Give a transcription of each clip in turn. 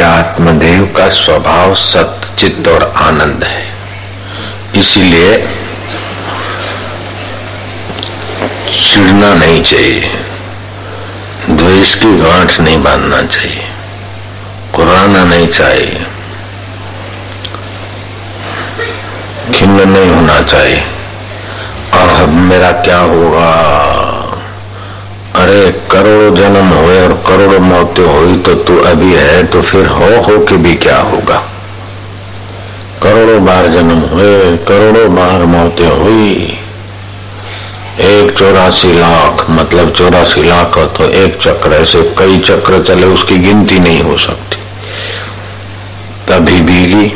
आत्मदेव का स्वभाव सत्य चित्त और आनंद है। इसीलिए चिड़ना नहीं चाहिए। द्वेष की गांठ नहीं बांधना चाहिए। कुराना नहीं चाहिए। खिन्न नहीं होना चाहिए। और अब मेरा क्या होगा? अरे करोड़ों जन्म हुए और करोड़ों मौतें हुई तो तू अभी है तो फिर हो हो के भी क्या होगा? करोड़ों बार जन्म हुए, करोड़ों बार मौतें हुई। एक चौरासी लाख मतलब चौरासी लाख तो एक चक्र, ऐसे कई चक्र चले उसकी गिनती नहीं हो सकती। तभी भी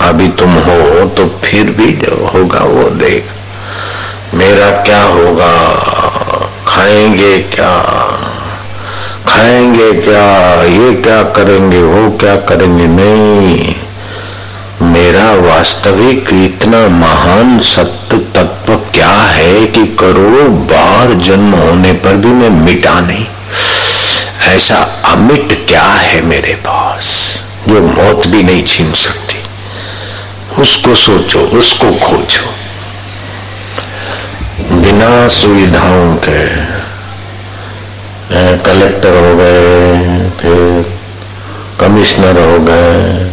अभी तुम हो तो फिर भी जो होगा वो देख। मेरा क्या होगा? खाएँगे क्या? खाएँगे क्या? ये क्या करेंगे? वो क्या करेंगे? नहीं। मेरा वास्तविक इतना महान सत्य तत्व क्या है कि करोड़ों बार जन्म होने पर भी मैं मिटा नहीं? ऐसा अमिट क्या है मेरे पास जो मौत भी नहीं छीन सकती? उसको सोचो, उसको खोजो। बिना सुविधाओं के कलेक्टर हो गए, फिर कमिश्नर हो गए,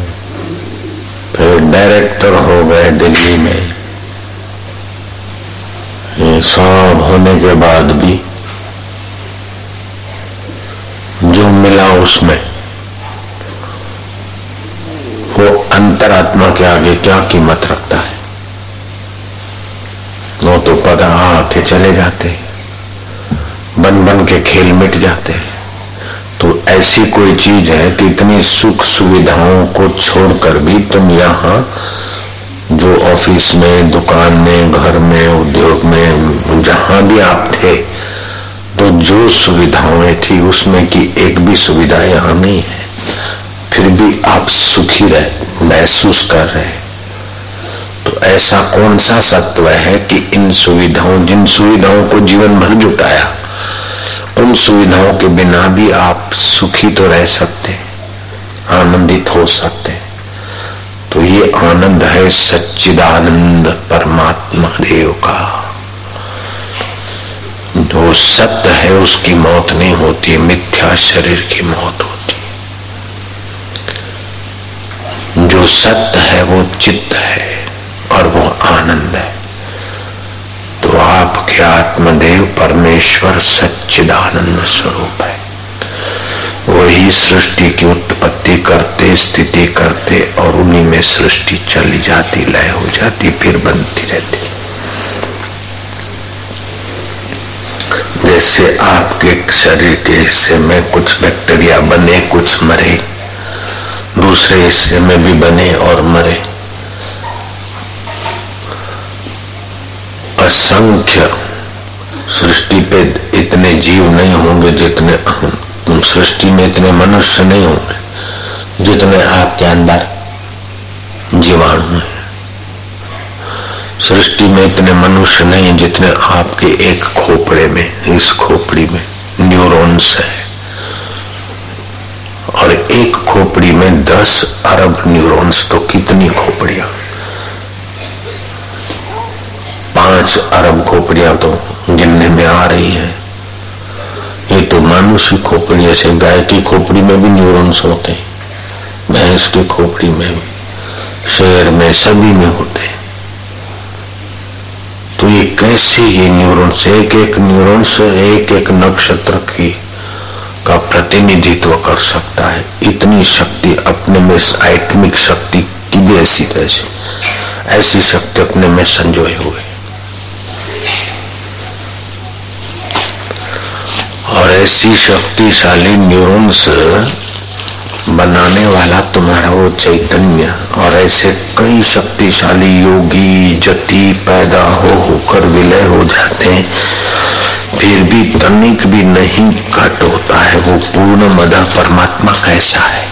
फिर डायरेक्टर हो गए दिल्ली में। ये सब होने के बाद भी जो मिला उसमें, वो अंतरात्मा के आगे क्या कीमत रखता है? वो तो पद आके चले जाते बन बन के खेल मिट जाते। तो ऐसी कोई चीज़ है कि इतनी सुख सुविधाओं को छोड़कर भी तुम यहाँ, जो ऑफ़िस में, दुकान में, घर में, उद्योग में, जहाँ भी आप थे तो जो सुविधाएँ थी उसमें की एक भी सुविधा यहाँ नहीं है। फिर भी आप सुखी रहे, महसूस कर रहे तो ऐसा कौन सा सत्व है कि इन सुविधाओं, जिन सुविधाओं को जीवन भर जुटाया, उन सुविधाओं के बिना भी आप सुखी तो रह सकते, आनंदित हो सकते। तो ये आनंद है सच्चिदानंद परमात्मा देव का। जो सत्य है उसकी मौत नहीं होती, मिथ्या शरीर की मौत होती। जो सत्य है वो चित्त है। और वो आनंद है। तो आपके आत्मदेव परमेश्वर सच्चिदानंद स्वरूप है। वही सृष्टि की उत्पत्ति करते, स्थिति करते और उन्हीं में सृष्टि चली जाती, लय हो जाती, फिर बनती रहती। जैसे आपके शरीर के हिस्से में कुछ बैक्टीरिया बने, कुछ मरे, दूसरे हिस्से में भी बने और मरे असंख्य सृष्टि पे इतने जीव नहीं होंगे जितने सृष्टि में इतने मनुष्य नहीं होंगे, जितने आपके अंदर जीवाणु हैं। सृष्टि में इतने मनुष्य नहीं जितने आपके एक खोपड़े में, इस खोपड़ी में न्यूरॉन्स है। और एक खोपड़ी में दस अरब न्यूरॉन्स तो कितनी खोपड़ियाँ? पाँच अरब खोपड़ियाँ तो गिनने में आ रही है। ये तो मनुष्य खोपड़ी, ऐसे गाय की खोपड़ी में भी न्यूरॉन्स होते हैं, भैंस की खोपड़ी में भी शेर में, सभी में होते हैं। तो ये कैसे ये न्यूरॉन्स एक एक न्यूरॉन्स एक एक नक्षत्र की का प्रतिनिधित्व कर सकता है? इतनी शक्ति अपने में, आत्मिक शक्ति की भी ऐसी ऐसी शक्ति अपने में संजोए हुए। और ऐसी शक्तिशाली न्यूरॉन्स बनाने वाला तुम्हारा वो चैतन्य और ऐसे कई शक्तिशाली योगी जति पैदा हो होकर विलय हो जाते हैं। फिर भी तनिक भी नहीं घट होता है। वो पूर्ण मदा परमात्मा कैसा है।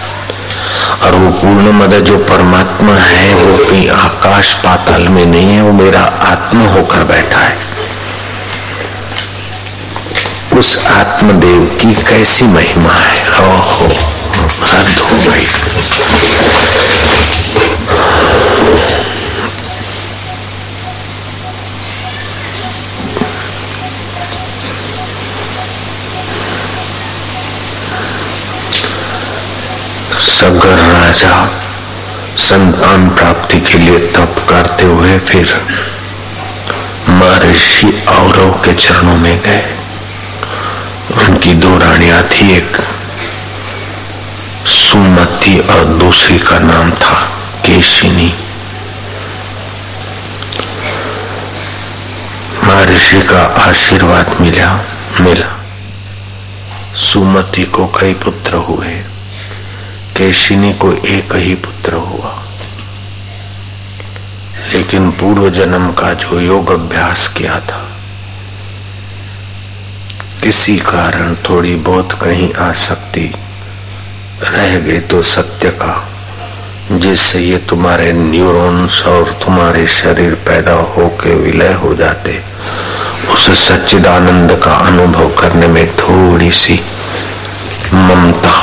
और वो पूर्ण मदा जो परमात्मा है, वो कहीं आकाश पाताल में नहीं है, वो मेरा आत्मा होकर बैठा है। उस आत्मदेव की कैसी महिमा है? ओहो हद हो गई। सगर राजा संतान प्राप्ति के लिए तप करते हुए फिर महर्षि औरव के चरणों में गए। उनकी दो रानियाँ थी, एक सुमति और दूसरी का नाम था केशिनी। महर्षि का आशीर्वाद मिला मिला। सुमति को कई पुत्र हुए, केशिनी को एक ही पुत्र हुआ। लेकिन पूर्व जन्म का जो योग अभ्यास किया था किसी कारण थोड़ी बहुत कहीं आसक्ति रह गई तो सत्य का, जिससे ये तुम्हारे न्यूरॉन्स और तुम्हारे शरीर पैदा होके विलय हो जाते। उस सच्चिदानंद का अनुभव करने में थोड़ी सी ममता,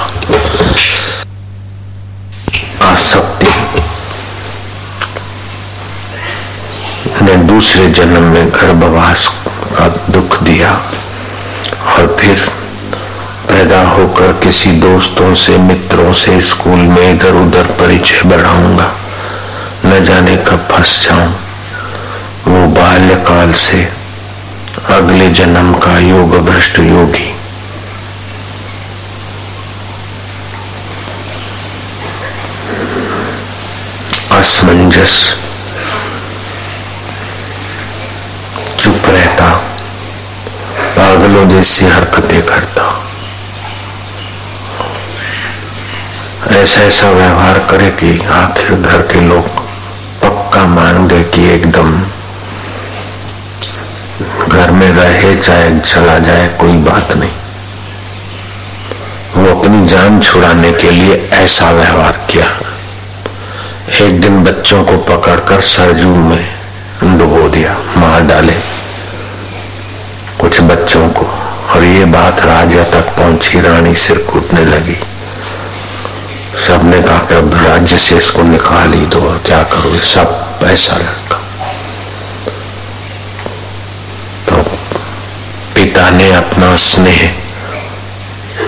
आसक्ति। ने दूसरे जन्म में गर्भवास का दुख दिया। और फिर पैदा होकर किसी दोस्तों से, मित्रों से स्कूल में इधर उधर परिचय बढ़ाऊँगा। न जाने कब फंस जाऊँ। वो बाल्यकाल से अगले जन्म का योग भ्रष्ट योगी। असमंजस। चुप रहता। पागलों जैसी हरकतें करता ऐसा ऐसा व्यवहार करे कि आखिर घर के लोग पक्का मान गए कि एकदम घर में रहे चाहे चला जाए, कोई बात नहीं। वो अपनी जान छुड़ाने के लिए ऐसा व्यवहार किया। एक दिन बच्चों को पकड़कर सरजू में डुबो दिया, मार डाले। कुछ बच्चों को, और ये बात राजा तक पहुँची, रानी सिर कूटने लगी। सबने कहा कि अब राज्य से इसको निकाल ही दो, और क्या करो सब पैसा लड़का। तो पिता ने अपना स्नेह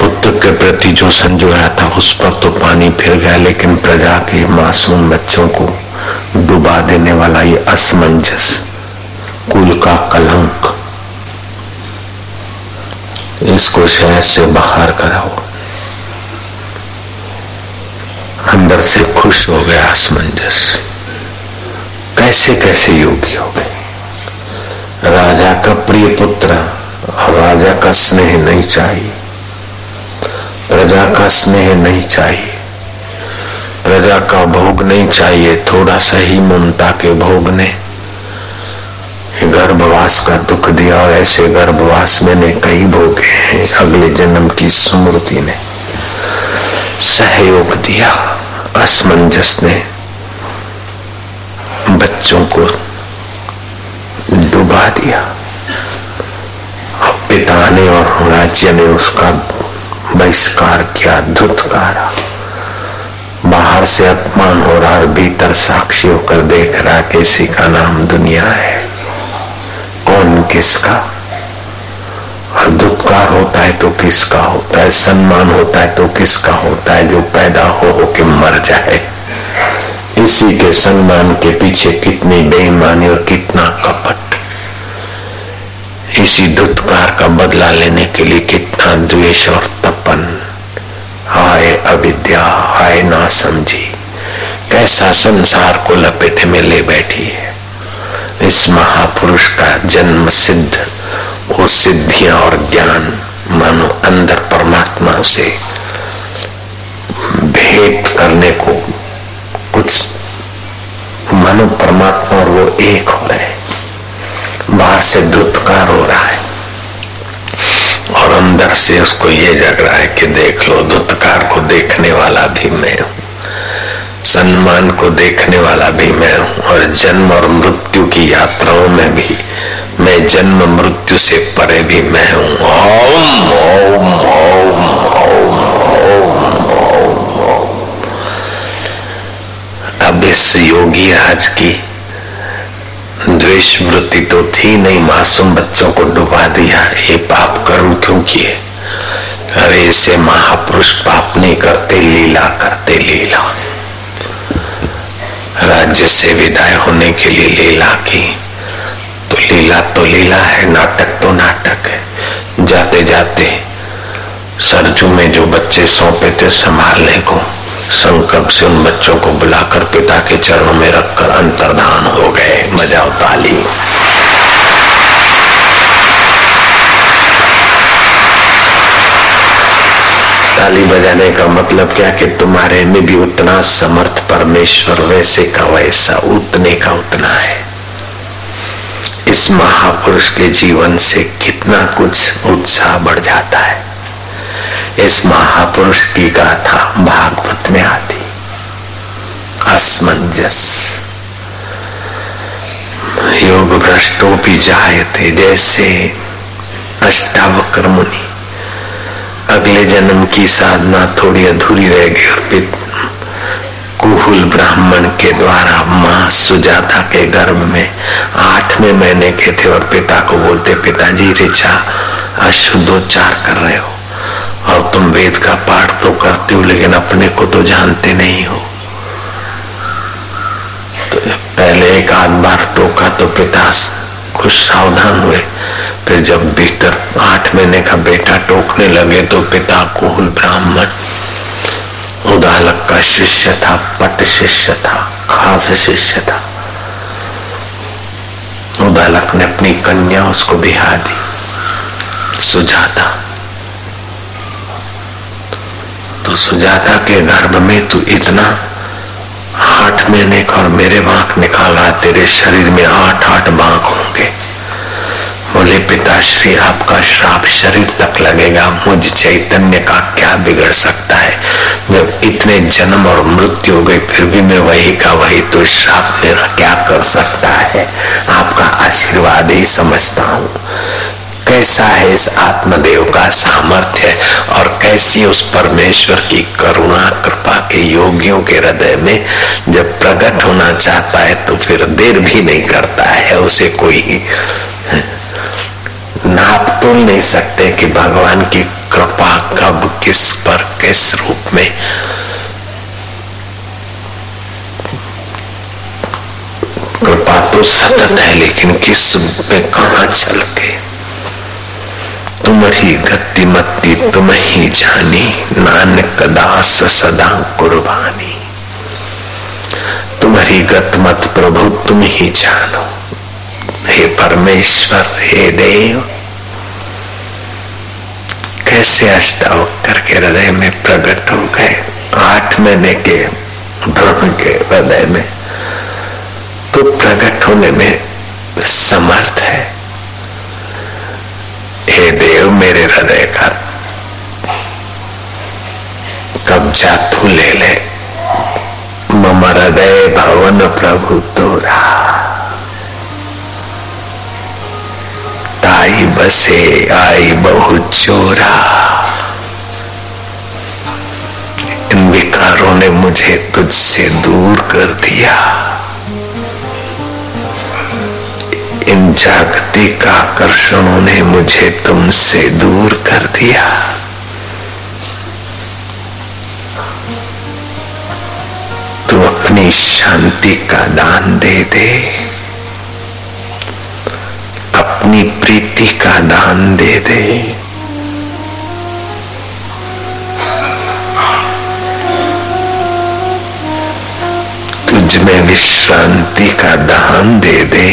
पुत्र के प्रति जो संजोया था, उस पर तो पानी फिर गया, लेकिन प्रजा के मासूम बच्चों को डुबा देने वाला ये असमंजस, कुल का कलंक इसको शहर से बाहर कराओ। अंदर से खुश हो गया असमंजस कैसे कैसे योगी हो गए? राजा का प्रिय पुत्र राजा का स्नेह नहीं चाहिए। प्रजा का स्नेह नहीं चाहिए। प्रजा का भोग नहीं चाहिए, थोड़ा सा ही ममता के भोग ने। गर्भवास का दुख दिया और ऐसे गर्भवास मैंने कई भोगे हैं। अगले जन्म की स्मृति ने सहयोग दिया। असमंजस ने बच्चों को डुबा दिया। पिता ने और राज्य ने उसका बहिष्कार किया, धुतकारा। बाहर से अपमान हो रहा और भीतर साक्षी होकर देख रहा कि का नाम दुनिया है। किसका? और दुत्कार होता है तो किसका होता है? सम्मान होता है तो किसका होता है? जो पैदा हो हो के मर जाए। इसी के सम्मान के पीछे कितनी बेईमानी और कितना कपट। इसी दुत्कार का बदला लेने के लिए कितना द्वेष और तपन। हाय अविद्या, हाय ना समझी कैसा संसार को लपेटे में ले बैठी है। इस महापुरुष का जन्म सिद्ध, वो सिद्धियाँ और ज्ञान मानो अंदर परमात्मा से भेंट करने को कुछ मानो परमात्मा और वो एक हो रहे बाहर से दुत्कार हो रहा है और अंदर से उसको ये जग रहा है कि देख लो दुत्कार को देखने वाला भी मैं हूँ सम्मान को देखने वाला भी मैं हूँ और जन्म और मृत्यु की यात्राओं में भी, मैं जन्म मृत्यु से परे भी मैं हूँ। ओम ओम ओम ओम ओम ओम। इस योगी राज की द्वेष वृत्ति तो थी नहीं, मासूम बच्चों को डुबा दिया। ये पाप कर्म क्यों किए? अरे इसे महापुरुष पाप नहीं करते, लीला करते, लीला। राज्य से विदाई होने के लिए लीला की। तो लीला तो लीला है, नाटक तो नाटक है। जाते जाते सरजू में जो बच्चे सौंपे थे संभालने को। संकल्प से उन बच्चों को बुलाकर पिता के चरणों में रखकर अंतर्धान हो गए। मज़ा ताली ताली बजाने का मतलब क्या कि तुम्हारे में भी उतना समर्थ परमेश्वर वैसे का वैसा उतने का उतना है। इस महापुरुष के जीवन से कितना कुछ उत्साह बढ़ जाता है। इस महापुरुष की गाथा भागवत में आती। असमंजस। योग भ्रष्टो भी जाए थे जैसे अष्टावक्र मुनि अगले जन्म की साधना थोड़ी अधूरी रह गई और कुहुल ब्राह्मण के द्वारा माँ सुजाता के गर्भ में आठवें महीने के थे और पिता को बोलते, पिताजी, ऋचा, अशुद्धोच्चार कर रहे हो। और तुम वेद का पाठ तो करते हो, लेकिन अपने को तो जानते नहीं हो। तो पहले एक आध बार टोका तो पिता कुछ सावधान हुए। फिर जब भीतर आठ महीने का बेटा टोकने लगे तो पिता कुहुल ब्राह्मण? उदालक का शिष्य था, पट शिष्य था, खास शिष्य था। उदालक ने अपनी कन्या उसको बिहा दी, सुजाता। तो सुजाता के गर्भ में तू इतना आठ महीने का और मेरे बांक निकाल रहा तेरे शरीर में आठ आठ बांक होंगे। बोले, पिताश्री, आपका श्राप शरीर तक लगेगा। मुझ चैतन्य का क्या बिगड़ सकता है? जब इतने जन्म और मृत्यु हो गई, फिर भी मैं वही का वही तो श्राप मेरा क्या कर सकता है? आपका आशीर्वाद ही समझता हूँ। कैसा है इस आत्मदेव का सामर्थ्य और कैसी उस परमेश्वर की करुणा, कृपा के योगियों के हृदय में जब प्रकट होना चाहता है तो फिर देर भी नहीं करता है उसे कोई नाप तोल नहीं सकते कि भगवान की कृपा कब, किस पर, किस रूप में। कृपा तो सतत है, लेकिन किसमें कहा चल के। तुम्हारी गति मती तुम ही जानी, नानक दास सदा कुर्बानी। तुम्हारी गत मत प्रभु, तुम ही जानो। हे परमेश्वर, हे देव, कैसे अष्टावक्र के हृदय में प्रकट हो गए? आठ महीने के भ्रम के हृदय में तो प्रकट होने में समर्थ है। हे देव, मेरे हृदय का कब्जा तू ले ले। मम हृदय भवन प्रभु तोरा। ताई बसे, आई बहुत चोरा। इन विकारों ने मुझे तुझसे दूर कर दिया। इन जागतिक आकर्षणों ने मुझे तुमसे दूर कर दिया। तू अपनी शांति का दान दे दे। अपनी प्रीति का दान दे दे। तुझ में विश्रांति का दान दे दे।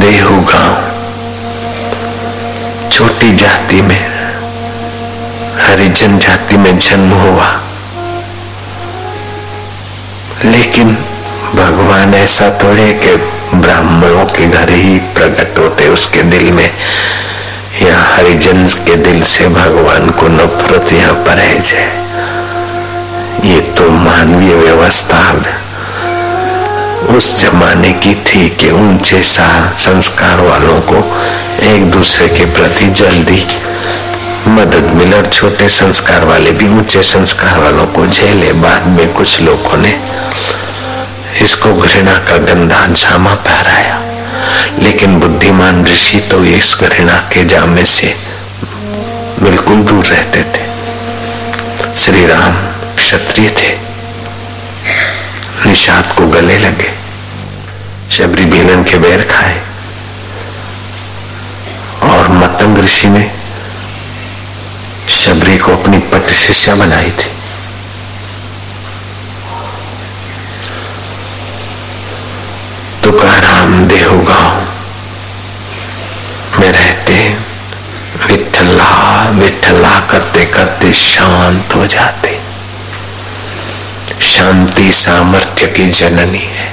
देहू गाँव, छोटी जाति में हरिजन जाति में जन्म हुआ। लेकिन भगवान ऐसा थोड़े कि ब्राह्मणों के घर ही प्रकट होते उसके दिल में। या हरिजन के दिल से भगवान को नफरत यहाँ पर है। ये तो मानवीय व्यवस्था उस जमाने की थी कि ऊँचे सा संस्कार वालों को एक दूसरे के प्रति जल्दी मदद मिले और छोटे संस्कार वाले भी ऊँचे संस्कार वालों को झेले। बाद में कुछ लोगों ने इसको घृणा का गंदा जामा पहराया। लेकिन बुद्धिमान ऋषि तो इस घृणा के जामे से बिल्कुल दूर रहते थे। श्री राम क्षत्रिय थे। निषाद को गले लगे। शबरी बीनन के बैर खाए। और मतंग ऋषि ने को अपनी पट शिष्या बनाई थी। तुकाराम देहु गाँव में रहते विठला विठला करते करते शांत हो जाते। शांति सामर्थ्य की जननी है।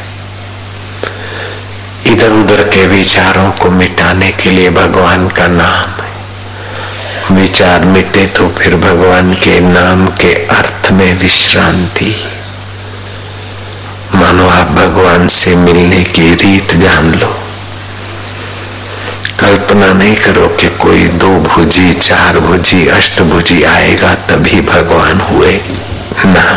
इधर उधर के विचारों को मिटाने के लिए भगवान का नाम विचार मिटे तो फिर भगवान के नाम के अर्थ में विश्रांति। मानो आप भगवान से मिलने की रीत जान लो। कल्पना नहीं करो कि कोई दो भुजी, चार भुजी अष्टभुजी आएगा तभी भगवान हुए। ना।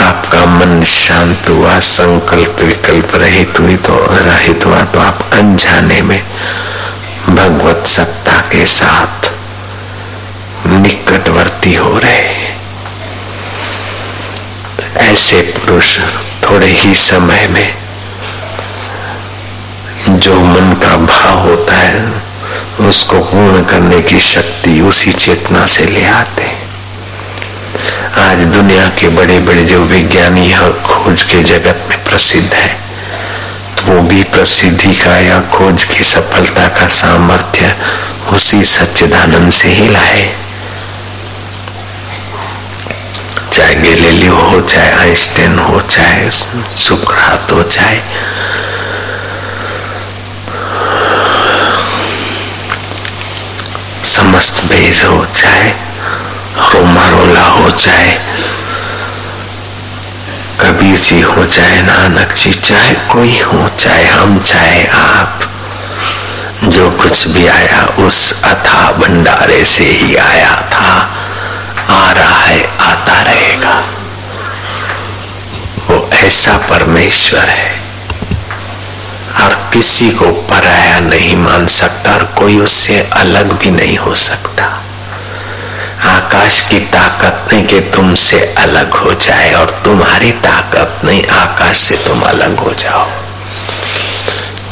आपका मन शांत हुआ, संकल्प विकल्प रहित हुई तो रहित हुआ तो आप अनजाने में भगवत सत्ता के साथ निकटवर्ती हो रहे ऐसे पुरुष थोड़े ही समय में जो मन का भाव होता है, उसको पूर्ण करने की शक्ति उसी चेतना से ले आते आज दुनिया के बड़े बड़े जो विज्ञानी खोज के जगत में प्रसिद्ध है। वो भी प्रसिद्धि का या खोज की सफलता का सामर्थ्य उसी सच्चिदानंद से ही लाए। चाहे गेलेलियो हो, चाहे आइंस्टाइन हो, चाहे सुकरात हो, चाहे समस्त भेद हो, चाहे रोमारोला हो, चाहे कबीर जी हो चाहे नानक जी, चाहे कोई हो, चाहे हम, चाहे आप। जो कुछ भी आया, उस अथा भंडारे से ही आया था। आ रहा है, आता रहेगा। वो ऐसा परमेश्वर है। और किसी को पराया नहीं मान सकता, और कोई उससे अलग भी नहीं हो सकता। आकाश की ताकत नहीं कि तुमसे अलग हो जाए और तुम्हारी ताकत नहीं, आकाश से तुम अलग हो जाओ।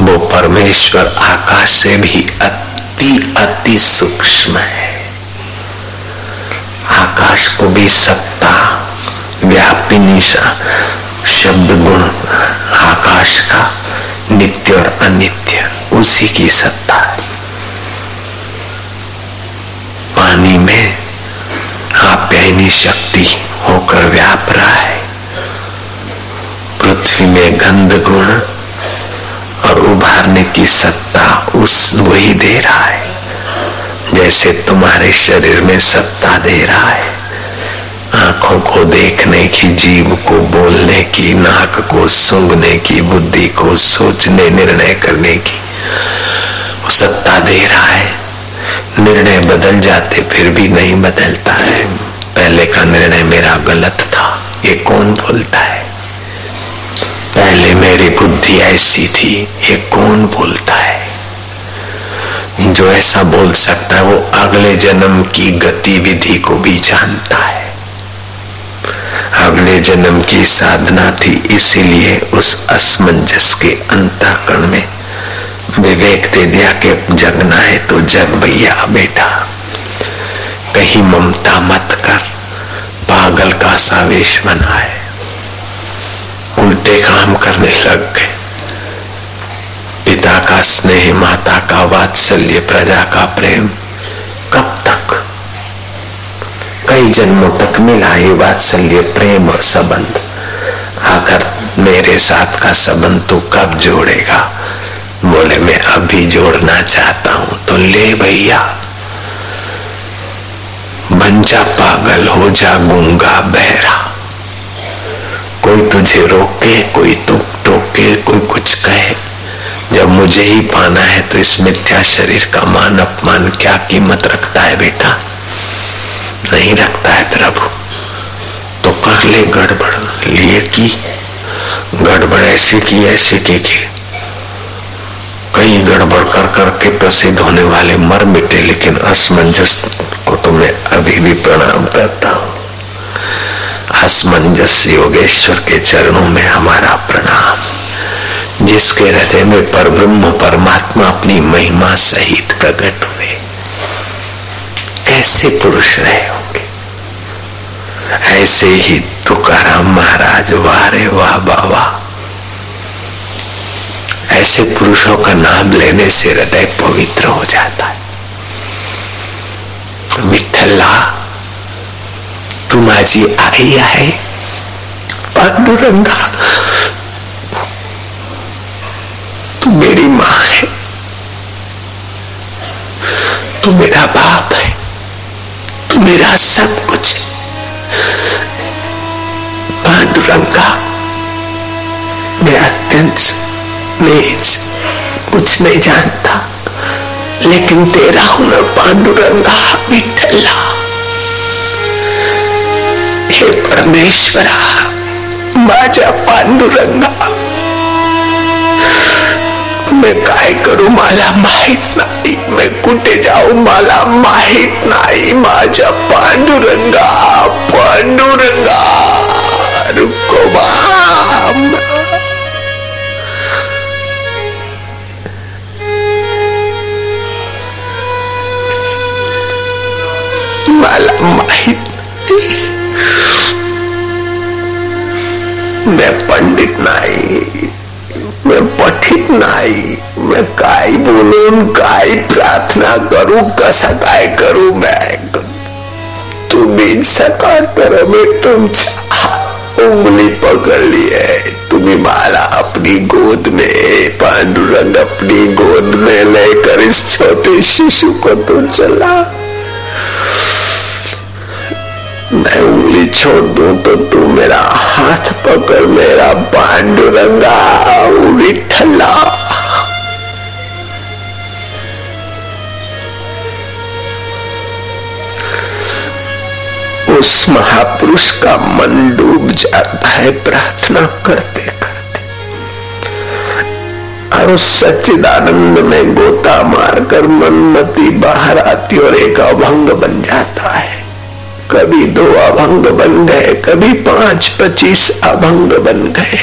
वो परमेश्वर आकाश से भी अति अति सूक्ष्म है। आकाश को भी सत्ता व्यापिनी शब्द गुण, आकाश का नित्य और अनित्य, उसी की सत्ता है। पानी में आप्यायनी शक्ति होकर व्याप रहा है। पृथ्वी में गंध गुण और उभारने की सत्ता उस वही दे रहा है। जैसे तुम्हारे शरीर में सत्ता दे रहा है। आँखों को देखने की, जीव को बोलने की, नाक को सूंघने की, बुद्धि को सोचने, निर्णय करने की सत्ता दे रहा है। निर्णय बदल जाते फिर भी नहीं बदलता है। पहले का निर्णय मेरा गलत था। ये कौन बोलता है? पहले मेरी बुद्धि ऐसी थी, ये कौन बोलता है? जो ऐसा बोल सकता है, वो अगले जन्म की गतिविधि को भी जानता है। अगले जन्म की साधना थी, इसीलिए उस असमंजस के अंतकरण में विवेक दे दिया कि जगना है तो जग भैया, बेटा। कहीं ममता मत कर। पागल का सावेश बना है उल्टे काम करने लग गए। पिता का स्नेह, माता का वात्सल्य, प्रजा का प्रेम, कब तक? कई जन्मों तक मिला ये वात्सल्य, प्रेम और संबंध। आकर मेरे साथ का संबंध तो कब जोड़ेगा? बोले, मैं अभी जोड़ना चाहता हूँ तो ले भैया। बन जा पागल हो जा गूँगा बहरा। कोई तुझे रोके कोई तू टोके कोई कुछ कहे। जब मुझे ही पाना है तो इस मिथ्या शरीर का मान अपमान क्या कीमत रखता है बेटा? नहीं रखता है प्रभु। तो कर ले गड़बड़ लिए की? गड़बड़ ऐसे की ऐसे की, की कई गड़बड़ कर करके प्रसिद्ध होने वाले मर मिटे लेकिन असमंजस को तो मैं अभी भी प्रणाम करता हूँ। असमंजस योगेश्वर के चरणों में हमारा प्रणाम। जिसके हृदय में पर ब्रह्म परमात्मा अपनी महिमा सहित प्रकट हुए। कैसे पुरुष रहे होंगे? ऐसे ही तुकाराम महाराज वाह रे वाह बाबा। ऐसे पुरुषों का नाम लेने से हृदय पवित्र हो जाता है। विठला तू माझी आई आहे. पांडुरंगा, तू मेरी माँ है. तू मेरा बाप है. तू मेरा सब कुछ है. पांडुरंगा, मैं अत्यंत नीच कुछ नहीं जानता. लेकिन तेरा हूँ मैं पांडुरंगा विठला। हे परमेश्वरा, माझ्या पांडुरंगा मैं काय करू मला माहित नाही. मैं कुठे जाऊ मला माहित नाही. माझ्या पांडुरंगा पांडुरंगा मैं पंडित नाही। मैं पठित नाही। मैं काय बोलून काय प्रार्थना करू कसा काय करू मैं। तुम्ही सकाळ तर मी तुमच्या उंगली पकड़ली है तुम्ही मला अपनी गोद में, पांडुरंग अपनी गोद में लेकर इस छोटे शिशु को तो चला। मैं उंगली छोड़ दूँ तो तू मेरा हाथ पकड़, मेरा पांडुरंगा विठला उस महापुरुष का मन डूब जाता है प्रार्थना करते करते। और उस सच्चिदानंद में गोता मारकर मनमती बाहर आती और एक अभंग बन जाता है। कभी दो अभंग बन गए, कभी पाँच पच्चीस अभंग बन गए।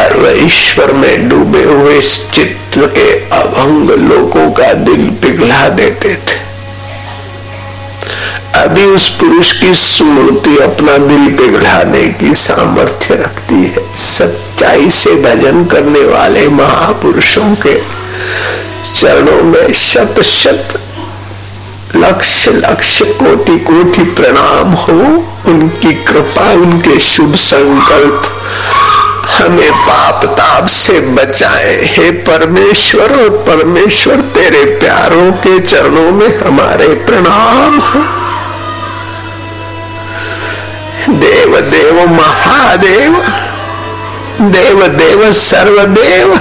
और वह ईश्वर में डूबे हुए चित्र के अभंग लोगों का दिल पिघला देते थे। अभी उस पुरुष की स्मृति अपना दिल पिघलाने की सामर्थ्य रखती है। सच्चाई से भजन करने वाले महापुरुषों के चरणों में शत शत लक्ष्य लक्ष्य कोटि कोटि प्रणाम हो। उनकी कृपा, उनके शुभ संकल्प हमें पाप ताप से बचाए। हे परमेश्वर और परमेश्वर, तेरे प्यारों के चरणों में हमारे प्रणाम हो। देव देव, महादेव, देव देव, सर्वदेव,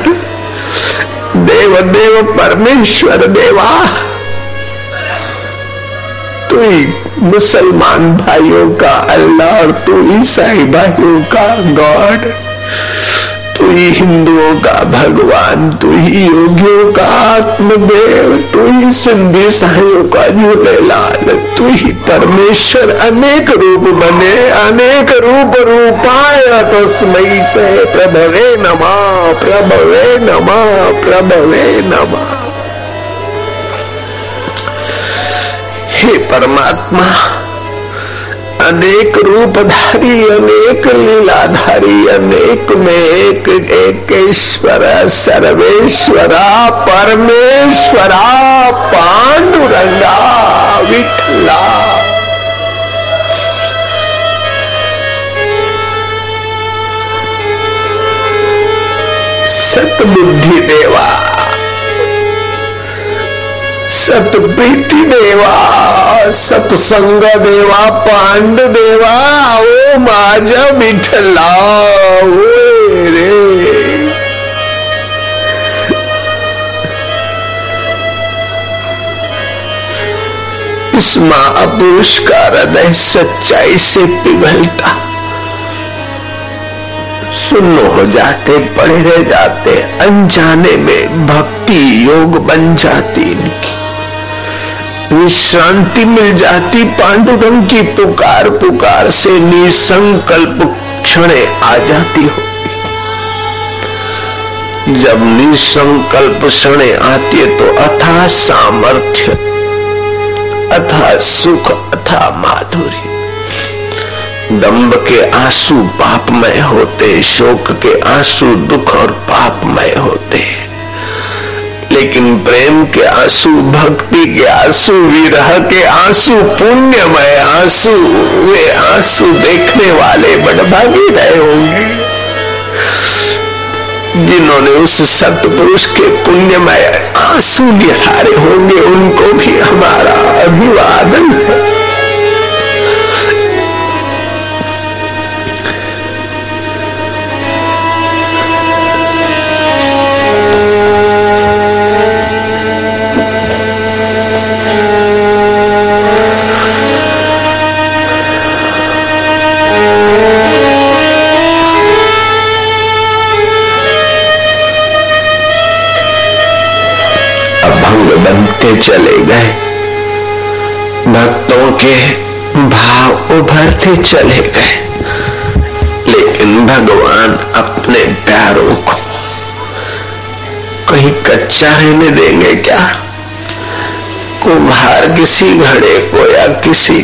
देव देव, परमेश्वर, देवा तू ही मुसलमान भाइयों का अल्लाह और तू ईसाई भाइयों का गॉड तू ही हिंदुओं का भगवान तू ही योगियों का आत्मदेव तू ही सिंधी साइयों का झूलेलाल तू ही परमेश्वर अनेक रूप बने, अनेक रूप रूपाय तस्मयी से, प्रभवे नमा प्रभवे नमा प्रभवे नमा। हे परमात्मा, अनेक रूपधारी, अनेक लीलाधारी, अनेक में एक एक ईश्वर सर्वेश्वरा, परमेश्वरा, पांडुरंगा विठला सतबुद्धि देवा सतप्रीति देवा सत्संग देवा पांड देवा ओ माझा मिठला रे. इस महापुरुष का हृदय सच्चाई से पिघलता। सुन हो जाते पड़े रह जाते, अनजाने में भक्ति योग बन जाती इनकी। विश्रांति मिल जाती, पांडुरंग की पुकार पुकार से निसंकल्प क्षण आ जाती हो जब निसंकल्प क्षण आती है तो अथा सामर्थ्य, अथा सुख, अथा माधुर्य। दम्ब के आँसू पापमय होते, शोक के आँसू दुख और पापमय होते लेकिन प्रेम के आँसू, भक्ति के आँसू, विरह के आँसू, पुण्यमय आँसू, वे आँसू देखने वाले बड़भागी रहे होंगे। जिन्होंने उस सतपुरुष के पुण्यमय आँसू निहारे होंगे, उनको भी हमारा अभिवादन है। बनते चले गए। भक्तों के भाव उभरते चले गए। लेकिन भगवान अपने प्यारों को कहीं कच्चा रहने देंगे क्या? कुम्हार किसी घड़े को या किसी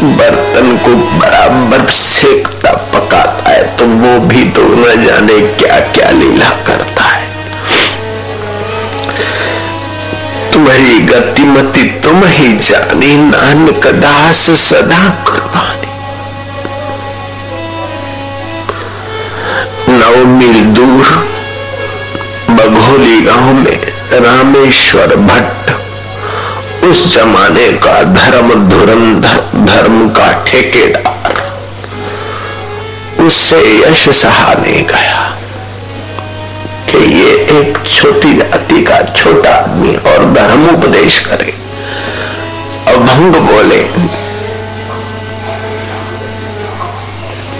बर्तन को बराबर सेकता, पकाता है तो वो भी तो न जाने क्या क्या लीला करता है। तुम्हारी गतिमति तुम ही जानी, नानक दास सदा कुर्बानी। नौ मील दूर, बघोली गाँव में रामेश्वर भट्ट। उस जमाने का धर्म धुरंधर, धर्म का ठेकेदार। उससे यश सहा नहीं गया। एक छोटी जाति का छोटा आदमी और धर्म उपदेश करे। अभंग बोले,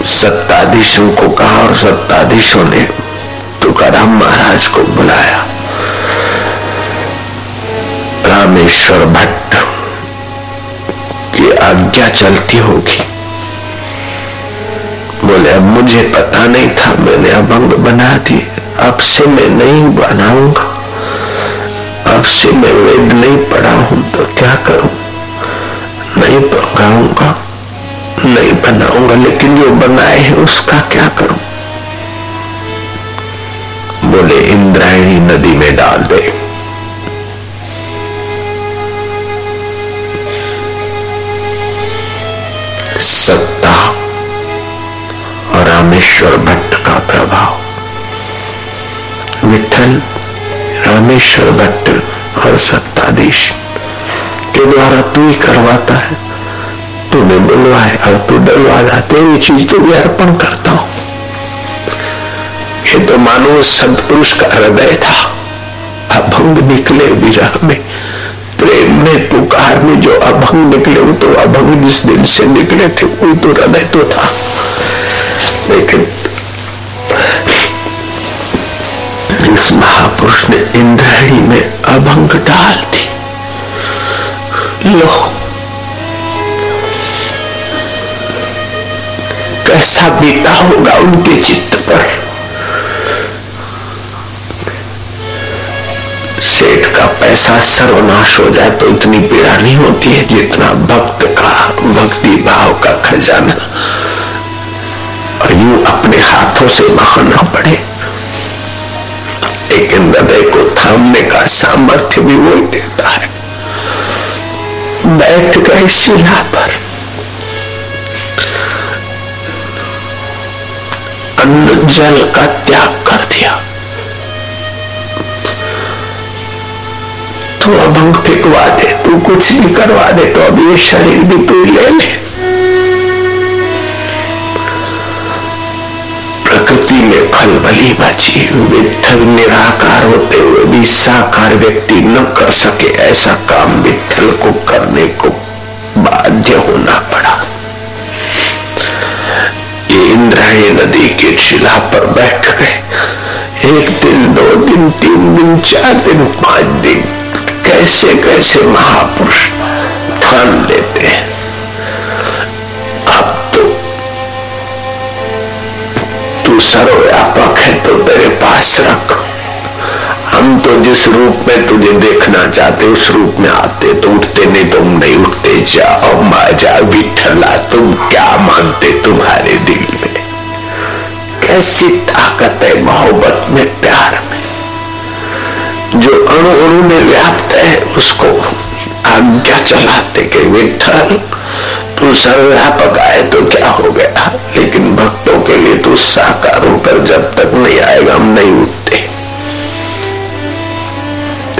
सत्ताधीशों को कहा और सत्ताधीशों ने तुकाराम महाराज को बुलाया। रामेश्वर भट्ट की आज्ञा चलती होगी। बोले, अब मुझे पता नहीं था, मैंने अभंग बना दी अब से मैं नहीं बनाऊँगा। अब से मैं वेद नहीं पढ़ा हूँ तो क्या करूँ? नहीं पढ़ाऊँगा नहीं बनाऊँगा, लेकिन जो बनाए हैं उसका क्या करूँ? बोले, इंद्रायणी नदी में डाल दे। सत्ता और रामेश्वर भट्ट का प्रभाव। विठल रामेश्वर भट्ट और सत्ताधीश. के द्वारा तू ही करवाता है, तूने बुलवाए और तू डलवा तेरी चीज़ तो भी अर्पण करता हूँ. ये तो मानो सदपुरुष का हृदय था. अभंग निकले विरह में, प्रेम में पुकार में जो अभंग निकले, वो तो अभंग जिस दिन से निकले थे, वही तो हृदय तो था. लेकिन उस महापुरुष ने इंद्राणी में अभंग डाल दी। लो। कैसा बीता होगा उनके चित्त पर? सेठ का पैसा सर्वनाश हो जाए तो इतनी पीड़ा नहीं होती है जितना भक्त का, भक्ति भाव का खजाना। और यूँ अपने हाथों से बहाना पड़े। लेकिन हृदय को थामने का सामर्थ्य भी वही देता है। बैठ गए शिला पर। अन्न जल का त्याग कर दिया। तू अभंग फेंकवा दे, तू कुछ भी करवा दे तो अब ये शरीर भी तू ले ले। प्रकृति में खलबली बची विठल निराकार होते हुए भी साकार व्यक्ति न कर सके ऐसा काम विठल को करने को बाध्य होना पड़ा। ये इंद्रायणी नदी के शिला पर बैठ गए। एक दिन, दो दिन, तीन दिन, चार दिन, पाँच दिन, कैसे कैसे महापुरुष ठान लेते हैं। सर्वव्यापक है तो तेरे पास रख। हम तो जिस रूप में तुझे देखना चाहते, उस रूप में आते तो उठते, नहीं तुम नहीं उठते। जाओ माजा, विठला, तुम क्या मानते तुम्हारे दिल में? कैसी ताकत है मोहब्बत में, प्यार में? जो अणु अणु में व्याप्त है, उसको आज्ञा चलाते कि विठल? तू सर्वव्यापक आए तो क्या हो गया? लेकिन भक्तों के लिए तू साकार होकर जब तक नहीं आएगा, हम नहीं उठते।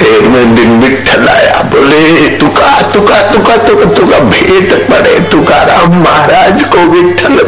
एक में दिन विठल आया बोले, तुका तुका तुका तुका तुका भेद पड़े तुकार महाराज को विठल